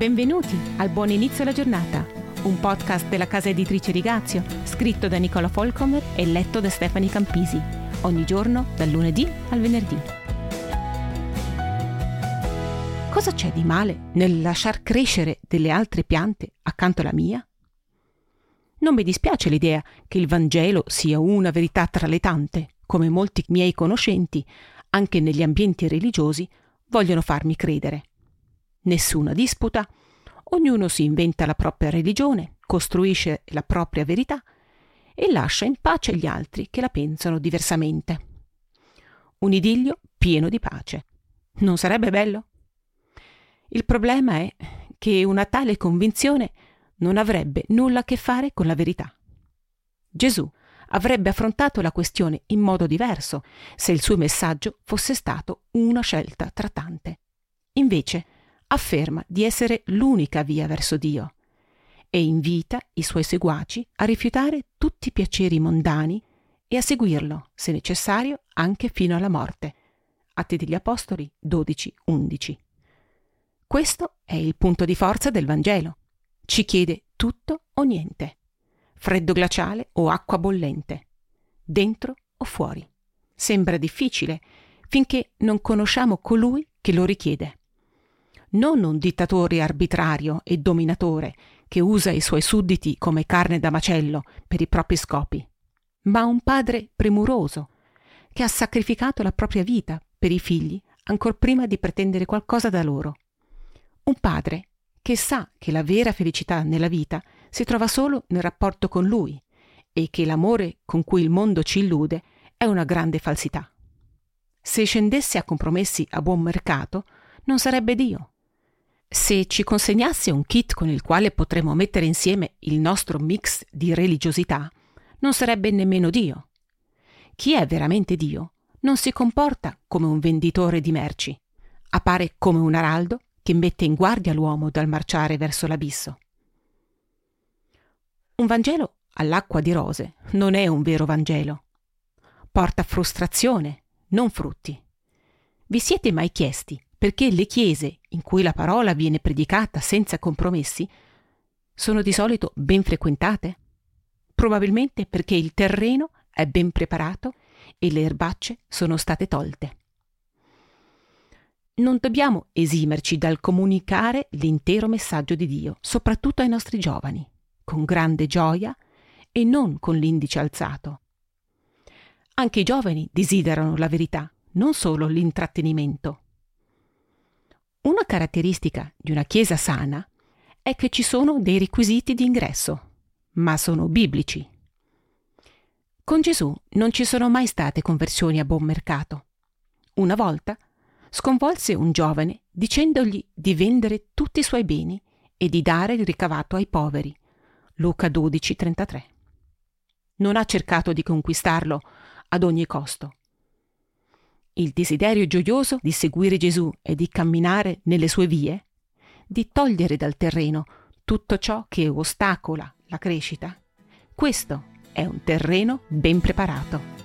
Benvenuti al Buon Inizio alla Giornata, un podcast della casa editrice Rigazio, scritto da Nicola Folcomer e letto da Stefani Campisi, ogni giorno dal lunedì al venerdì. Cosa c'è di male nel lasciar crescere delle altre piante accanto alla mia? Non mi dispiace l'idea che il Vangelo sia una verità tra le tante, come molti miei conoscenti, anche negli ambienti religiosi, vogliono farmi credere. Nessuna disputa, ognuno si inventa la propria religione, costruisce la propria verità e lascia in pace gli altri che la pensano diversamente. Un idillio pieno di pace. Non sarebbe bello? Il problema è che una tale convinzione non avrebbe nulla a che fare con la verità. Gesù avrebbe affrontato la questione in modo diverso se il suo messaggio fosse stato una scelta tra tante. Invece afferma di essere l'unica via verso Dio e invita i suoi seguaci a rifiutare tutti i piaceri mondani e a seguirlo, se necessario, anche fino alla morte. Atti degli Apostoli 12-11. Questo è il punto di forza del Vangelo. Ci chiede tutto o niente. Freddo glaciale o acqua bollente. Dentro o fuori. Sembra difficile finché non conosciamo colui che lo richiede non un dittatore arbitrario e dominatore che usa i suoi sudditi come carne da macello per i propri scopi, ma un padre premuroso che ha sacrificato la propria vita per i figli ancor prima di pretendere qualcosa da loro. Un padre che sa che la vera felicità nella vita si trova solo nel rapporto con lui e che l'amore con cui il mondo ci illude è una grande falsità. Se scendesse a compromessi a buon mercato, non sarebbe Dio, se ci consegnasse un kit con il quale potremmo mettere insieme il nostro mix di religiosità, non sarebbe nemmeno Dio. Chi è veramente Dio non si comporta come un venditore di merci, appare come un araldo che mette in guardia l'uomo dal marciare verso l'abisso. Un Vangelo all'acqua di rose non è un vero Vangelo. Porta frustrazione, non frutti. Vi siete mai chiesti perché le chiese in cui la parola viene predicata senza compromessi sono di solito ben frequentate? Probabilmente perché il terreno è ben preparato e le erbacce sono state tolte. Non dobbiamo esimerci dal comunicare l'intero messaggio di Dio, soprattutto ai nostri giovani, con grande gioia e non con l'indice alzato. Anche i giovani desiderano la verità, non solo l'intrattenimento. Una caratteristica di una chiesa sana è che ci sono dei requisiti di ingresso, ma sono biblici. Con Gesù non ci sono mai state conversioni a buon mercato. Una volta sconvolse un giovane dicendogli di vendere tutti i suoi beni e di dare il ricavato ai poveri. Luca 12:33. Non ha cercato di conquistarlo ad ogni costo il desiderio gioioso di seguire Gesù e di camminare nelle sue vie, di togliere dal terreno tutto ciò che ostacola la crescita. Questo è un terreno ben preparato.